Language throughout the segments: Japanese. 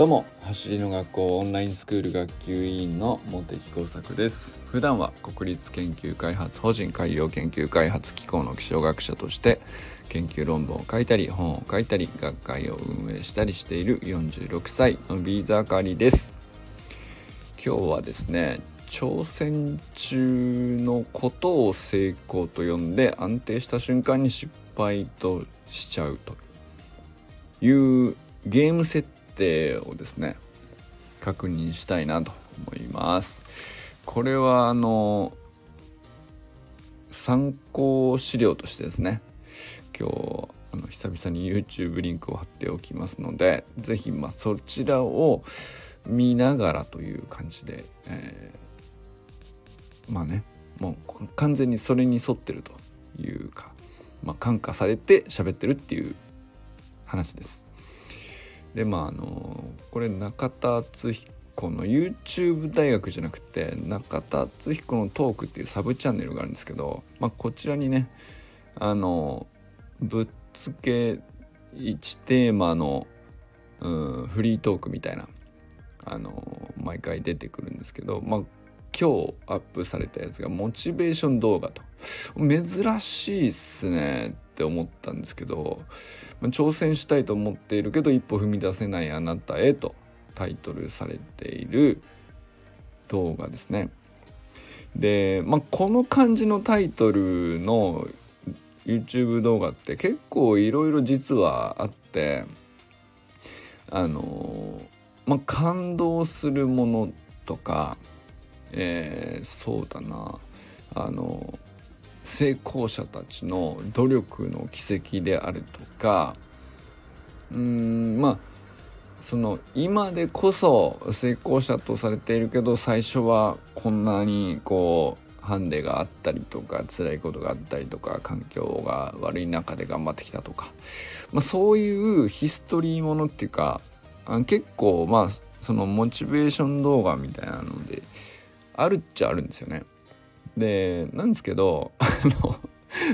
どうも走りの学校オンラインスクール学級委員の茂木耕作です。普段は国立研究開発法人海洋研究開発機構の気象学者として研究論文を書いたり本を書いたり学会を運営したりしている46歳のビーザーカリです。今日はですね挑戦中のことを成功と呼んで安定した瞬間に失敗としちゃうというゲーム設定をですね確認したいなと思いますこれはあの参考資料としてですね今日あの久々に YouTube リンクを貼っておきますので是非まあそちらを見ながらという感じで、えー、まあねもう完全にそれに沿ってるというか、まあ、感化されて喋ってるっていう話です。でまああのこれ中田敦彦の YouTube 大学じゃなくて中田敦彦のトークっていうサブチャンネルがあるんですけど、まあ、こちらにねあのぶっつけ1テーマの、うん、フリートークみたいなあの毎回出てくるんですけど、まあ、今日アップされたやつがモチベーション動画と。珍しいっすね。って思ったんですけど挑戦したいと思っているけど一歩踏み出せないあなたへとタイトルされている動画ですね。で、まあ、この感じのタイトルの YouTube 動画って結構いろいろ実はあってあのまあ感動するものとか、えー、そうだなあの成功者たちの努力の軌跡であるとかうんまあその今でこそ成功者とされているけど最初はこんなにこうハンデがあったりとか辛いことがあったりとか環境が悪い中で頑張ってきたとか、まあ、そういうヒストリーものっていうか結構まあそのモチベーション動画みたいなのであるっちゃあるんですよね。でなんですけどあの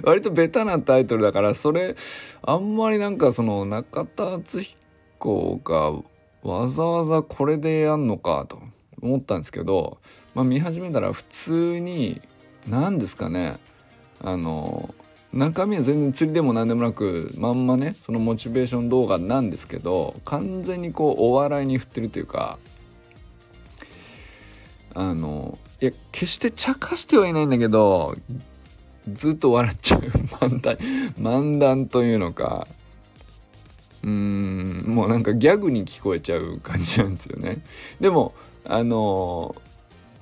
割とベタなタイトルだからそれあんまりなんかその中田敦彦がわざわざこれでやんのかと思ったんですけど、まあ、見始めたら普通に何ですかねあの中身は全然釣りでも何でもなくまんまねそのモチベーション動画なんですけど完全にこうお笑いに振ってるというかあのいや決して茶化してはいないんだけどずっと笑っちゃう。漫談。漫談というのか。うーんもうなんかギャグに聞こえちゃう感じなんですよね。でもあの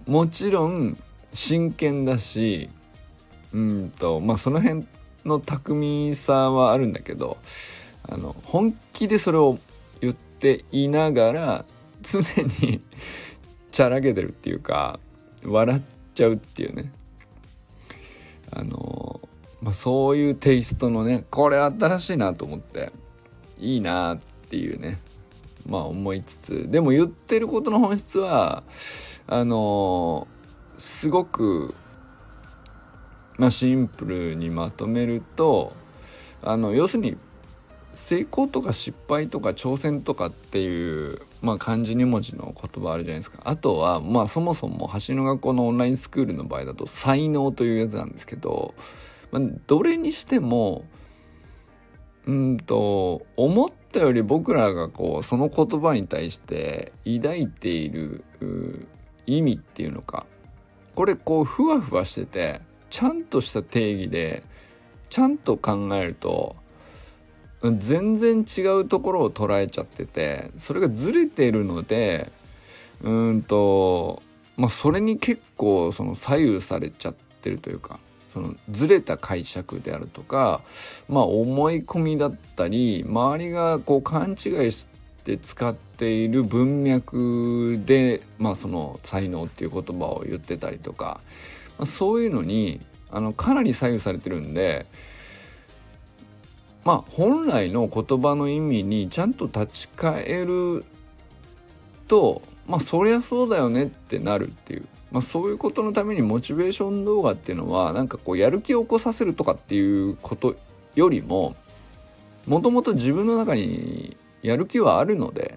もちろん真剣だしうんとまあその辺の巧みさはあるんだけどあの本気でそれを言っていながら常にちゃらけてるっていうか笑っちゃうっていうね。あのまあ、そういうテイストのねこれ新しいなと思っていいなっていうねまあ思いつつでも言ってることの本質はあのすごくまあシンプルにまとめるとあの要するに成功とか失敗とか挑戦とかっていう、まあ、漢字2文字の言葉あるじゃないですか。あとはまあそもそも橋の学校のオンラインスクールの場合だと才能というやつなんですけど、まあ、どれにしてもうんと思ったより僕らがこうその言葉に対して抱いている意味っていうのかこれこうふわふわしててちゃんとした定義でちゃんと考えると全然違うところを捉えちゃっててそれがずれてるのでうんとまあそれに結構その左右されちゃってるというかそのずれた解釈であるとかまあ思い込みだったり周りがこう勘違いして使っている文脈でまあその才能っていう言葉を言ってたりとか、まあ、そういうのにあのかなり左右されてるんでまあ本来の言葉の意味にちゃんと立ち返るとまあそりゃそうだよねってなるっていう、まあ、そういうことのためにモチベーション動画っていうのはなんかこうやる気を起こさせるとかっていうことよりももともと自分の中にやる気はあるので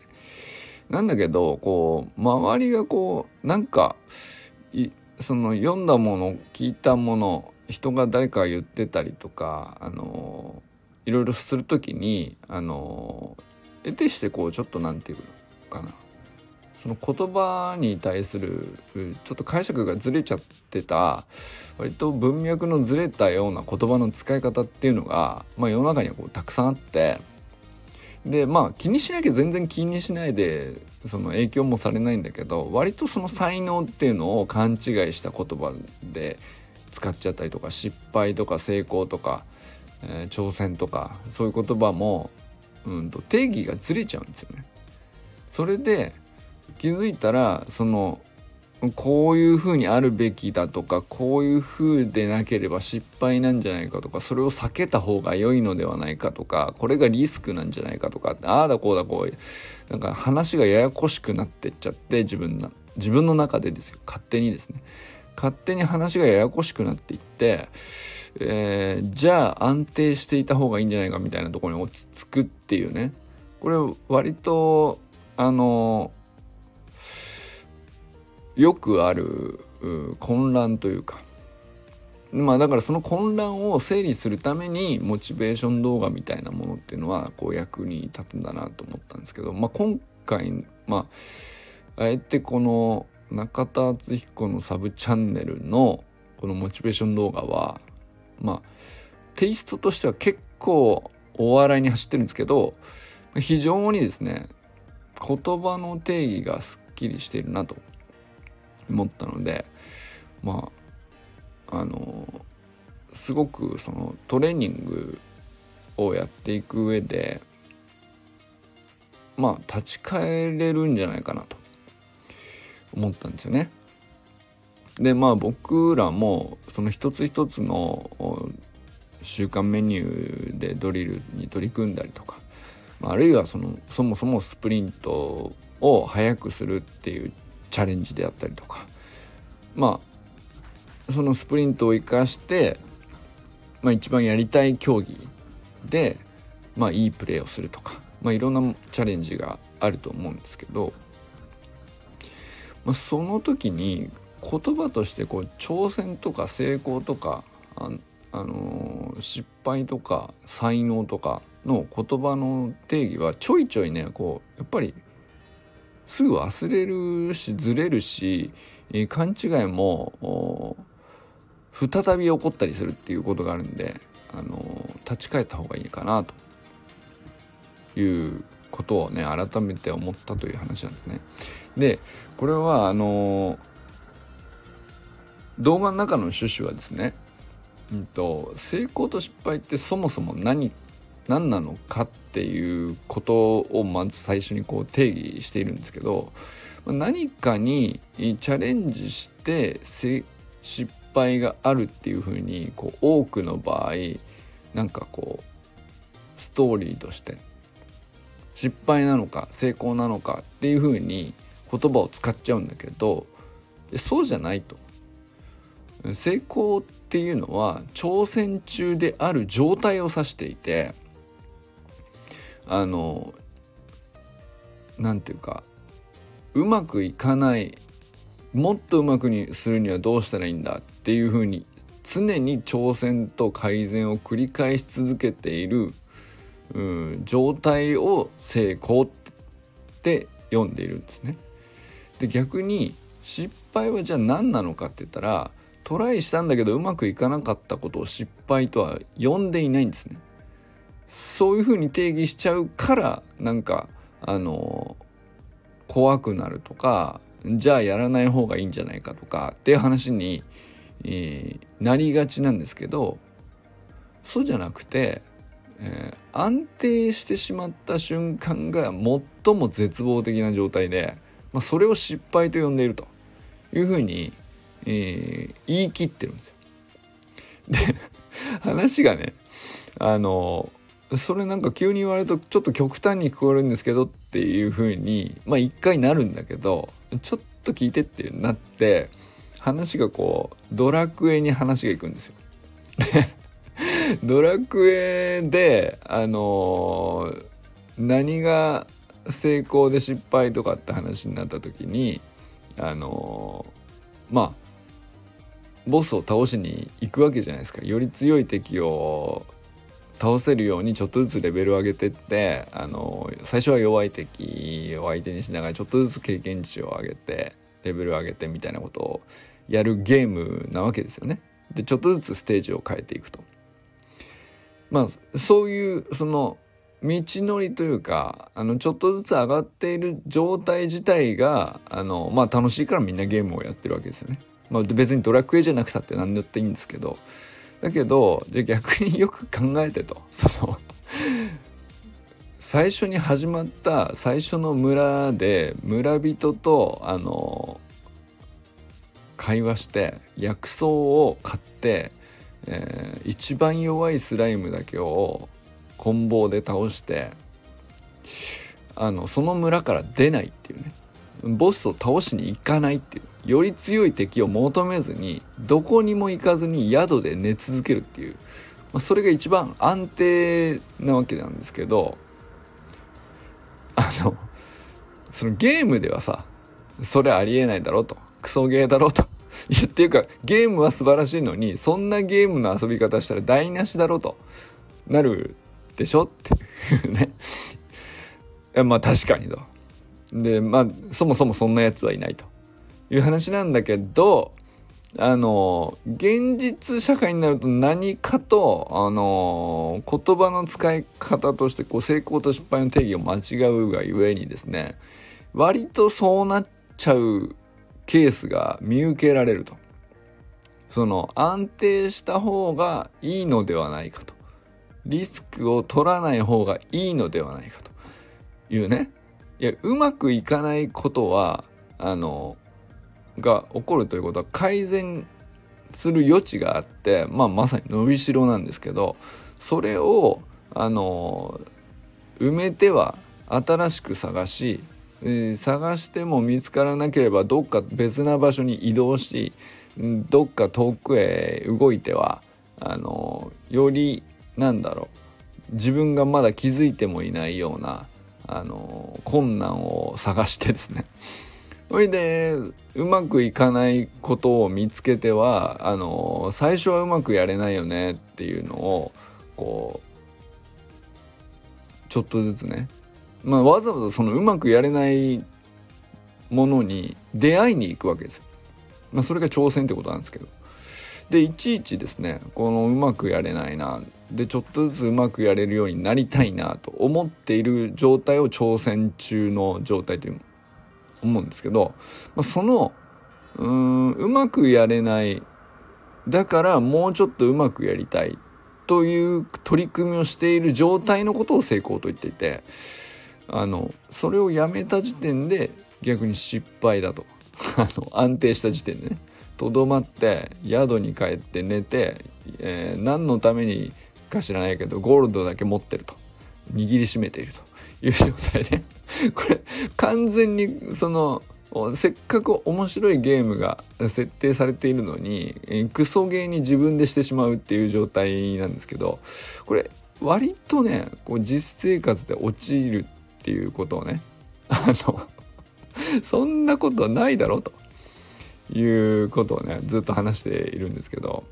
なんだけどこう周りがこうなんかその読んだもの聞いたもの人が誰か言ってたりとかあのいろいろする時にあの得てしてこうちょっと何て言うのかな。その言葉に対するちょっと解釈がずれちゃってた割と文脈のずれたような言葉の使い方っていうのが、まあ、世の中にはこうたくさんあってでまあ気にしなきゃ全然気にしないでその影響もされないんだけど割とその才能っていうのを勘違いした言葉で使っちゃったりとか失敗とか成功とか、えー、挑戦とかそういう言葉も、うんと定義がずれちゃうんですよね。それで気づいたらそのこういうふうにあるべきだとかこういうふうでなければ失敗なんじゃないかとかそれを避けた方が良いのではないかとかこれがリスクなんじゃないかとかああだこうだこうなんか話がややこしくなってっちゃって自分な自分の中でですよ勝手にですね勝手に話がややこしくなっていって、えー、じゃあ安定していた方がいいんじゃないかみたいなところに落ち着くっていうね。これ割とあのよくある混乱というか。まあだからその混乱を整理するためにモチベーション動画みたいなものっていうのはこう役に立つんだなと思ったんですけど、まあ、今回まああえてこの中田敦彦のサブチャンネルのこのモチベーション動画はまあテイストとしては結構お笑いに走ってるんですけど非常にですね言葉の定義がすっきりしているなと思ったのでまああのすごくそのトレーニングをやっていく上でまあ立ち返れるんじゃないかなと。思ったんですよね。でまあ僕らもその一つ一つの週間メニューでドリルに取り組んだりとかあるいはそのそもそもスプリントを速くするっていうチャレンジであったりとかまあそのスプリントを生かして、まあ、一番やりたい競技で、まあ、いいプレーをするとか、まあ、いろんなチャレンジがあると思うんですけど、まあ、その時に言葉としてこう挑戦とか成功とかあ、あのー、失敗とか才能とかの言葉の定義はちょいちょいねこうやっぱりすぐ忘れるしずれるし、えー、勘違いも再び起こったりするっていうことがあるんで、あのー、立ち返った方がいいかなということをね改めて思ったという話なんですね。でこれはあの、動画の中の趣旨はですね、うんと、成功と失敗ってそもそも何何なのかっていうことをまず最初にこう定義しているんですけど何かにチャレンジして失敗があるっていうふうにこう多くの場合なんかこうストーリーとして失敗なのか成功なのかっていうふうに言葉を使っちゃうんだけどそうじゃないと。成功っていうのは挑戦中である状態を指していてあの何て言うかうまくいかないもっとうまくにするにはどうしたらいいんだっていうふうに常に挑戦と改善を繰り返し続けている、うん、状態を成功って読んでいるんですね。で逆に失敗はじゃあ何なのかって言ったらトライしたんだけどうまくいかなかったことを失敗とは呼んでいないんですね。そういうふうに定義しちゃうからなんかあの怖くなるとかじゃあやらない方がいいんじゃないかとかっていう話に、えー、なりがちなんですけどそうじゃなくて、えー、安定してしまった瞬間が最も絶望的な状態で、まあ、それを失敗と呼んでいるというふうに、えー、言い切ってるんですよ。で話がねあのそれなんか急に言われるとちょっと極端に聞こえるんですけどっていう風にまあ一回なるんだけどちょっと聞いてってなって話がこうドラクエに話がいくんですよ。ドラクエであのー、何が成功で失敗とかって話になった時にあのまあボスを倒しに行くわけじゃないですかより強い敵を倒せるようにちょっとずつレベルを上げてってあの最初は弱い敵を相手にしながらちょっとずつ経験値を上げてレベルを上げてみたいなことをやるゲームなわけですよね。でちょっとずつステージを変えていくと。まあそういうその道のりというかあのちょっとずつ上がっている状態自体があのまあ楽しいからみんなゲームをやってるわけですよね。まあ、別にドラクエじゃなくたって何だっていいんですけどだけどじゃ逆によく考えてと その最初に始まった最初の村で村人とあの会話して薬草を買って、えー、一番弱いスライムだけを棍棒で倒してあのその村から出ないっていうね。ボスを倒しに行かないっていう。より強い敵を求めずにどこにも行かずに宿で寝続けるっていう、まあ、それが一番安定なわけなんですけどあのそのゲームではさそれありえないだろうと。クソゲーだろうと。いやっていうかゲームは素晴らしいのにそんなゲームの遊び方したら台無しだろうとなるでしょ？って。いうねまあ確かにと。でまあそもそもそんなやつはいないと。いう話なんだけどあの現実社会になると何かとあの言葉の使い方としてこう成功と失敗の定義を間違うがゆえにですね割とそうなっちゃうケースが見受けられると。その安定した方がいいのではないかと。リスクを取らない方がいいのではないかというね。いやうまくいかないことはあのが起こるということは改善する余地があって、まあ、まさに伸びしろなんですけどそれをあの埋めては新しく探し、えー、探しても見つからなければどっか別な場所に移動しどっか遠くへ動いてはあのよりなんだろう自分がまだ気づいてもいないようなあの困難を探してですね それでうまくいかないことを見つけてはあの最初はうまくやれないよねっていうのをこうちょっとずつね、まあ、わざわざそのうまくやれないものに出会いに行くわけです。まあ、それが挑戦ってことなんですけど。でいちいちですねこのうまくやれないなでちょっとずつうまくやれるようになりたいなと思っている状態を挑戦中の状態という思うんですけど、まあ、そのうんうまくやれないだからもうちょっとうまくやりたいという取り組みをしている状態のことを成功と言っていてあのそれをやめた時点で逆に失敗だと。あの安定した時点でね。とどまって宿に帰って寝て、えー、何のためにか知らないけどゴールドだけ持ってると。握りしめていると。いう状態で。これ完全にそのせっかく面白いゲームが設定されているのにクソゲーに自分でしてしまうっていう状態なんですけどこれ割とねこう実生活で陥るっていうことをね あのそんなことはないだろうと。いうことをねずっと話しているんですけど。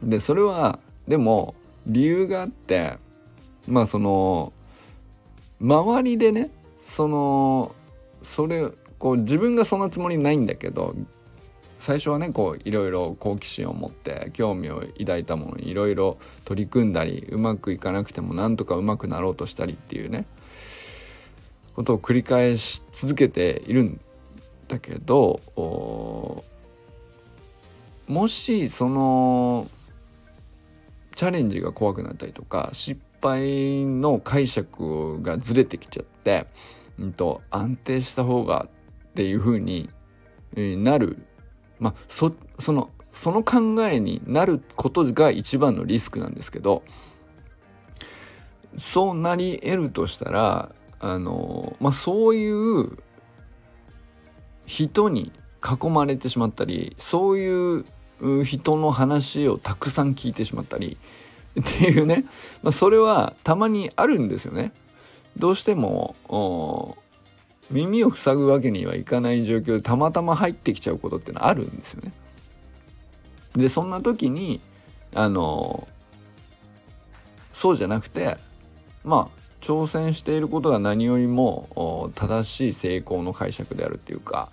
でそれはでも理由があってまあその周りでねそのそれこう自分がそんなつもりないんだけど最初はねこういろいろ好奇心を持って興味を抱いたものにいろいろ取り組んだりうまくいかなくてもなんとかうまくなろうとしたりっていうねことを繰り返し続けているんだけどもしそのチャレンジが怖くなったりとか失敗の解釈がずれてきちゃって、うんと、安定した方がっていう風になる。まあそそのその考えになることが一番のリスクなんですけどそうなり得るとしたらあのまあそういう人に囲まれてしまったりそういう人の話をたくさん聞いてしまったり っていうね、まあ、それはたまにあるんですよね。どうしても耳を塞ぐわけにはいかない状況でたまたま入ってきちゃうことってのはあるんですよね。でそんな時にあのそうじゃなくてまあ挑戦していることが何よりも正しい成功の解釈であるっていうか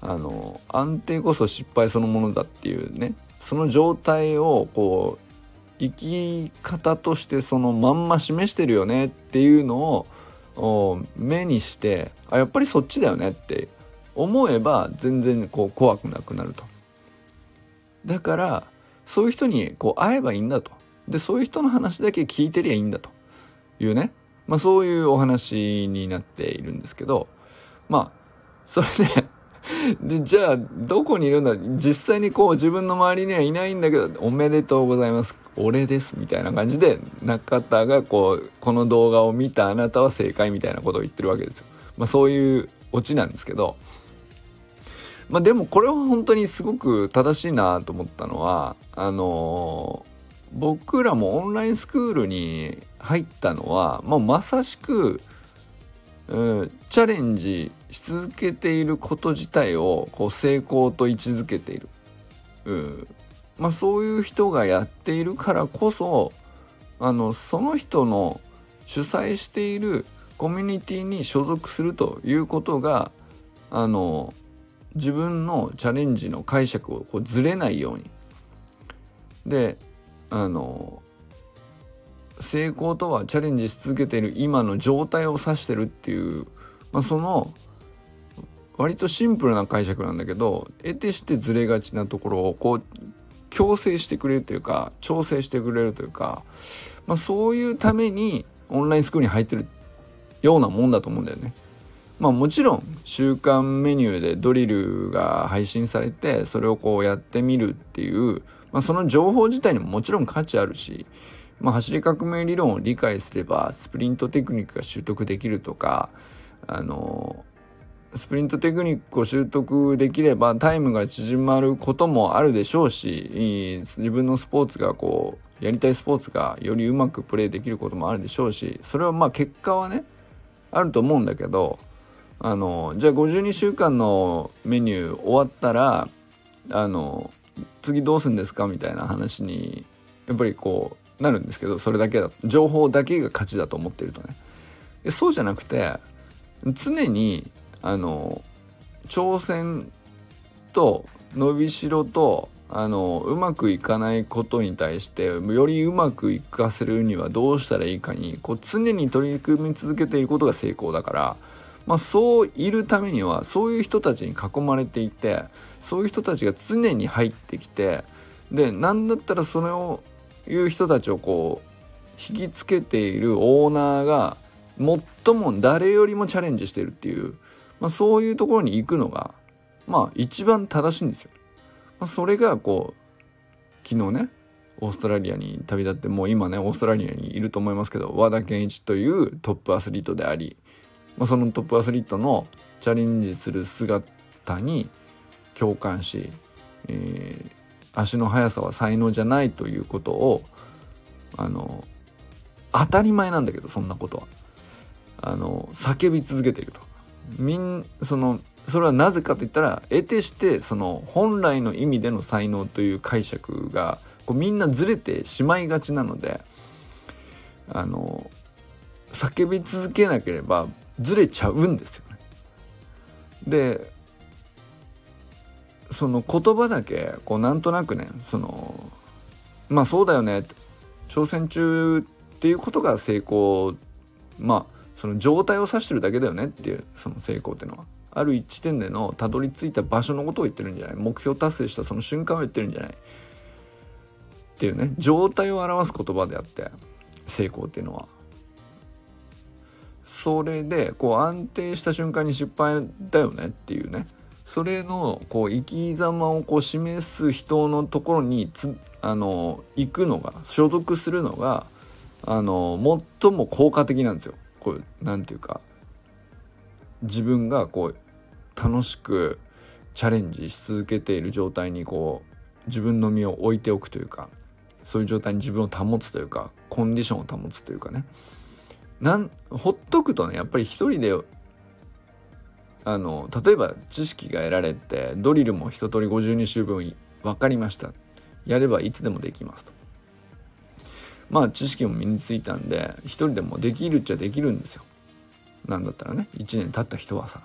あの安定こそ失敗そのものだっていうねその状態をこう生き方としてそのまんま示してるよねっていうのを目にしてあやっぱりそっちだよねって思えば全然こう怖くなくなると。だからそういう人にこう会えばいいんだと。でそういう人の話だけ聞いてりゃいいんだというね、まあ、そういうお話になっているんですけどまあそれででじゃあどこにいるんだ？実際にこう自分の周りにはいないんだけど「おめでとうございます。俺です」みたいな感じで中田がこうこの動画を見たあなたは正解みたいなことを言ってるわけですよ。まあ、そういうオチなんですけど。まあでもこれは本当にすごく正しいなと思ったのはあのー、僕らもオンラインスクールに入ったのは、まあ、まさしく、チャレンジし続けていること自体をこう成功と位置づけている、うん。まあ、そういう人がやっているからこそあのその人の主催しているコミュニティに所属するということがあの自分のチャレンジの解釈をこうずれないように。であの成功とはチャレンジし続けている今の状態を指してるっていう、まあ、その割とシンプルな解釈なんだけど得てしてずれがちなところをこう強制してくれるというか調整してくれるというか、まあ、そういうためにオンラインスクールに入ってるようなもんだと思うんだよね。まあもちろん週間メニューでドリルが配信されてそれをこうやってみるっていう、まあ、その情報自体にももちろん価値あるし、まあ、走り革命理論を理解すればスプリントテクニックが習得できるとかあのスプリントテクニックを習得できればタイムが縮まることもあるでしょうし自分のスポーツがこうやりたいスポーツがよりうまくプレーできることもあるでしょうしそれはまあ結果はねあると思うんだけどあのじゃあ52週間のメニュー終わったらあの次どうするんですかみたいな話にやっぱりこうなるんですけどそれだけだ情報だけが勝ちだと思ってるとね。そうじゃなくて常にあの挑戦と伸びしろとあのうまくいかないことに対してよりうまくいかせるにはどうしたらいいかにこう常に取り組み続けていることが成功だから、まあ、そういるためにはそういう人たちに囲まれていてそういう人たちが常に入ってきてで何だったらそれをいう人たちをこう引きつけているオーナーが最も誰よりもチャレンジしてるっていう、まあ、そういうところに行くのがまあ一番正しいんですよ。まあ、それがこう昨日ねオーストラリアに旅立ってもう今ねオーストラリアにいると思いますけど和田健一というトップアスリートであり、まあ、そのトップアスリートのチャレンジする姿に共感し、えー、足の速さは才能じゃないということをあの当たり前なんだけどそんなことはあの叫び続けているとみんそのそれはなぜかといったら得てしてその本来の意味での才能という解釈がこうみんなずれてしまいがちなのであの叫び続けなければずれちゃうんですよね。でその言葉だけこうなんとなくねそのまあそうだよね挑戦中っていうことが成功まあその状態を指してるだけだよねっていうその成功っていうのは。ある一地点でのたどり着いた場所のことを言ってるんじゃない？目標達成したその瞬間を言ってるんじゃない？っていうね状態を表す言葉であって成功っていうのは。それでこう安定した瞬間に失敗だよねっていうね。それのこう生き様をこう示す人のところにつあの行くのが所属するのがあの最も効果的なんですよ。こうなんていうか自分がこう楽しくチャレンジし続けている状態にこう自分の身を置いておくというかそういう状態に自分を保つというかコンディションを保つというかねなんほっとくとねやっぱり一人であの例えば知識が得られてドリルも一通り52週分分かりました。やればいつでもできますと。まあ知識も身についたんで一人でもできるっちゃできるんですよ。なんだったらね1年経った人はさ。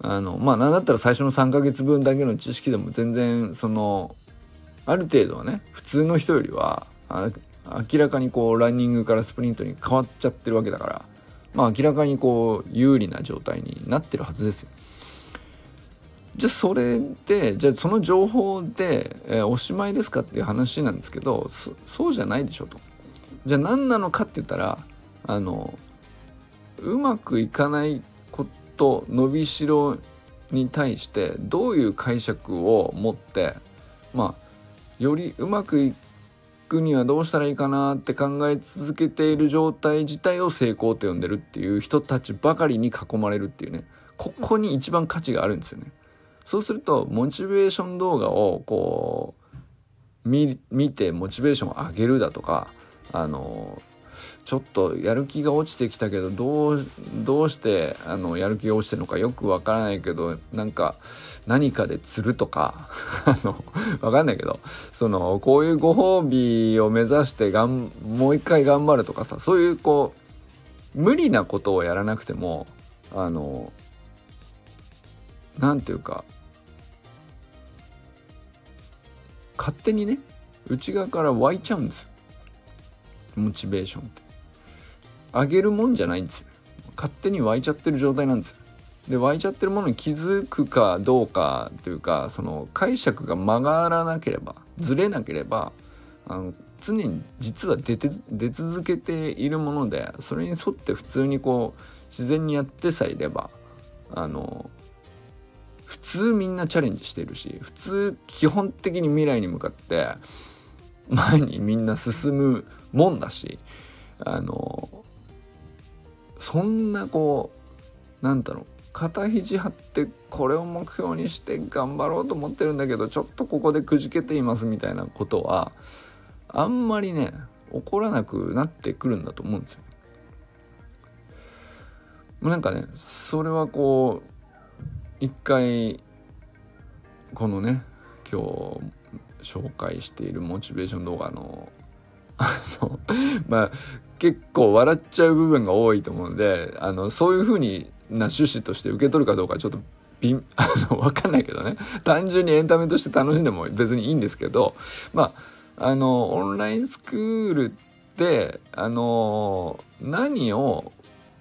あのまあなんだったら最初の3ヶ月分だけの知識でも全然そのある程度はね普通の人よりは明らかにこうランニングからスプリントに変わっちゃってるわけだからまあ明らかにこう有利な状態になってるはずですよ。じゃあそれでじゃあその情報で、えー、おしまいですかっていう話なんですけどそうじゃないでしょと。じゃあ何なのかって言ったらあのうまくいかないこと伸びしろに対してどういう解釈を持ってまあよりうまくいくにはどうしたらいいかなって考え続けている状態自体を成功と呼んでるっていう人たちばかりに囲まれるっていうねここに一番価値があるんですよね。そうするとモチベーション動画をこう見てモチベーションを上げるだとかあのちょっとやる気が落ちてきたけどどうどうしてあのやる気が落ちてるのかよくわからないけどなんか何かで釣るとか あのわかんないけどそのこういうご褒美を目指してがんもう一回頑張るとかさそういうこう無理なことをやらなくてもあのなんていうか勝手にね内側から湧いちゃうんですよ。モチベーション。って上げるもんじゃないんですよ。勝手に湧いちゃってる状態なんですよ。で湧いちゃってるものに気づくかどうかというかその解釈が曲がらなければずれなければあの常に実は出て出続けているものでそれに沿って普通にこう自然にやってさえいればあの普通みんなチャレンジしてるし普通基本的に未来に向かって前にみんな進むもんだしあのそんなこうなんだろう肩肘張ってこれを目標にして頑張ろうと思ってるんだけどちょっとここでくじけていますみたいなことはあんまりね起こらなくなってくるんだと思うんですよ。なんかねそれはこう一回このね今日紹介しているモチベーション動画のあの まあ結構笑っちゃう部分が多いと思うのであのそういう風にな趣旨として受け取るかどうかちょっと あの分かんないけどね。単純にエンタメとして楽しんでも別にいいんですけどまああのオンラインスクールってあの何を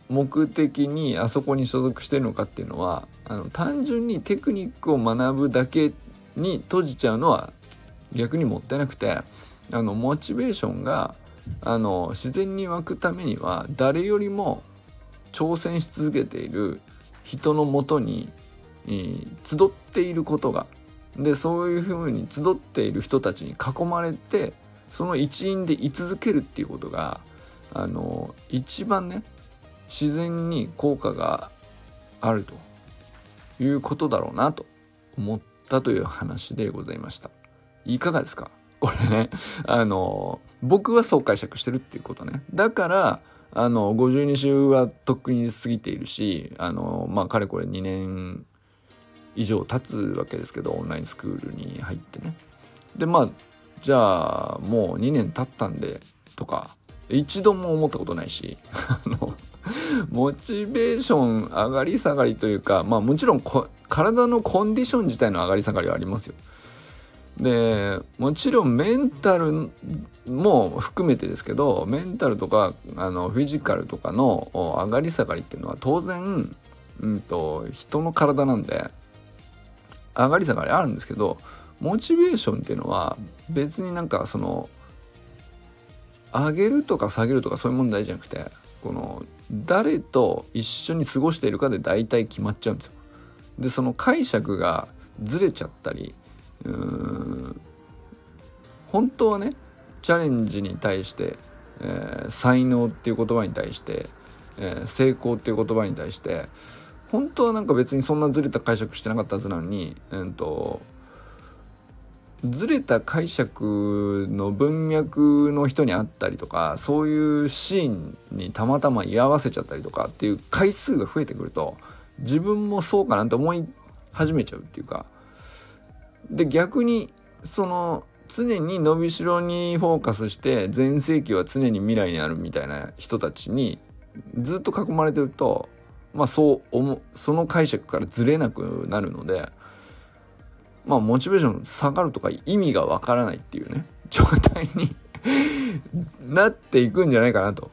目的にあそこに所属してるのかっていうのはあの単純にテクニックを学ぶだけに閉じちゃうのは逆にもったいなくてあのモチベーションがあの自然に湧くためには誰よりも挑戦し続けている人のもとに、えー、集っていることがでそういうふうに集っている人たちに囲まれてその一員で居続けるっていうことがあの一番ね自然に効果があるということだろうなと思ったという話でございました。いかがですか？これね、あの、僕はそう解釈してるっていうことね。だから、あの、52週はとっくに過ぎているし、あの、まあ、かれこれ2年以上経つわけですけど、オンラインスクールに入ってね。で、まあ、じゃあ、もう2年経ったんで、とか、一度も思ったことないし、あの、モチベーション上がり下がりというか、まあもちろん体のコンディション自体の上がり下がりはありますよ。でもちろんメンタルも含めてですけどメンタルとかあのフィジカルとかの上がり下がりっていうのは当然、うんと、人の体なんで上がり下がりあるんですけどモチベーションっていうのは別になんかその上げるとか下げるとかそういう問題じゃなくてこの誰と一緒に過ごしているかで大体決まっちゃうんですよ。でその解釈がずれちゃったりうん。本当はねチャレンジに対して、えー、才能っていう言葉に対して、えー、成功っていう言葉に対して本当はなんか別にそんなずれた解釈してなかったはずなのに、えーと、ずれた解釈の文脈の人に会ったりとかそういうシーンにたまたま居合わせちゃったりとかっていう回数が増えてくると自分もそうかなって思い始めちゃうっていうかで逆にその常に伸びしろにフォーカスして全盛期は常に未来にあるみたいな人たちにずっと囲まれてるとまあそう思その解釈からずれなくなるのでまあモチベーション下がるとか意味がわからないっていうね状態に なっていくんじゃないかなと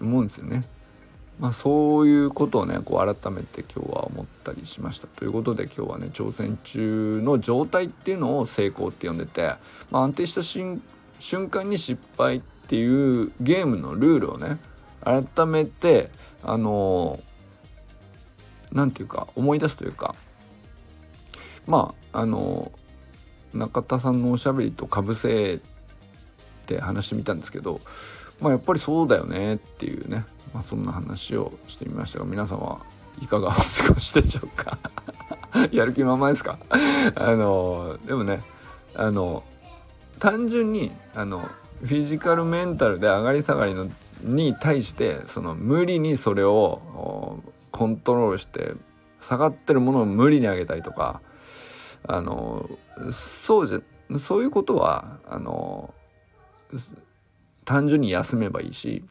思うんですよね。まあそういうことをねこう改めて今日は思ったりしましたということで今日はね挑戦中の状態っていうのを成功って呼んでて、まあ、安定した瞬間に失敗っていうゲームのルールをね改めてあの何て言うか思い出すというかまああの中田さんのおしゃべりとかぶせって話してみたんですけど、まあ、やっぱりそうだよねっていうね、まあ、そんな話をしてみましたが皆様いかがお過ごしでしょうか？やる気満々ですか？あのでもねあの単純にあのフィジカルメンタルで上がり下がりのに対してその無理にそれをコントロールして下がってるものを無理に上げたりとかあのそうじゃそういうことはあの単純に休めばいいし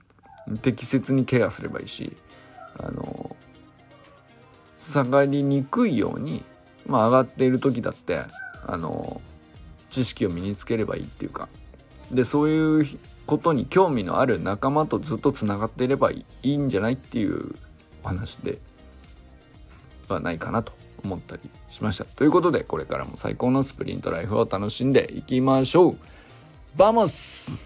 適切にケアすればいいしあの下がりにくいように、まあ、上がっている時だってあの知識を身につければいいっていうかでそういうことに興味のある仲間とずっとつながっていればいいんじゃないっていうお話ではないかなと思ったりしました。ということでこれからも最高のスプリントライフを楽しんでいきましょう vamos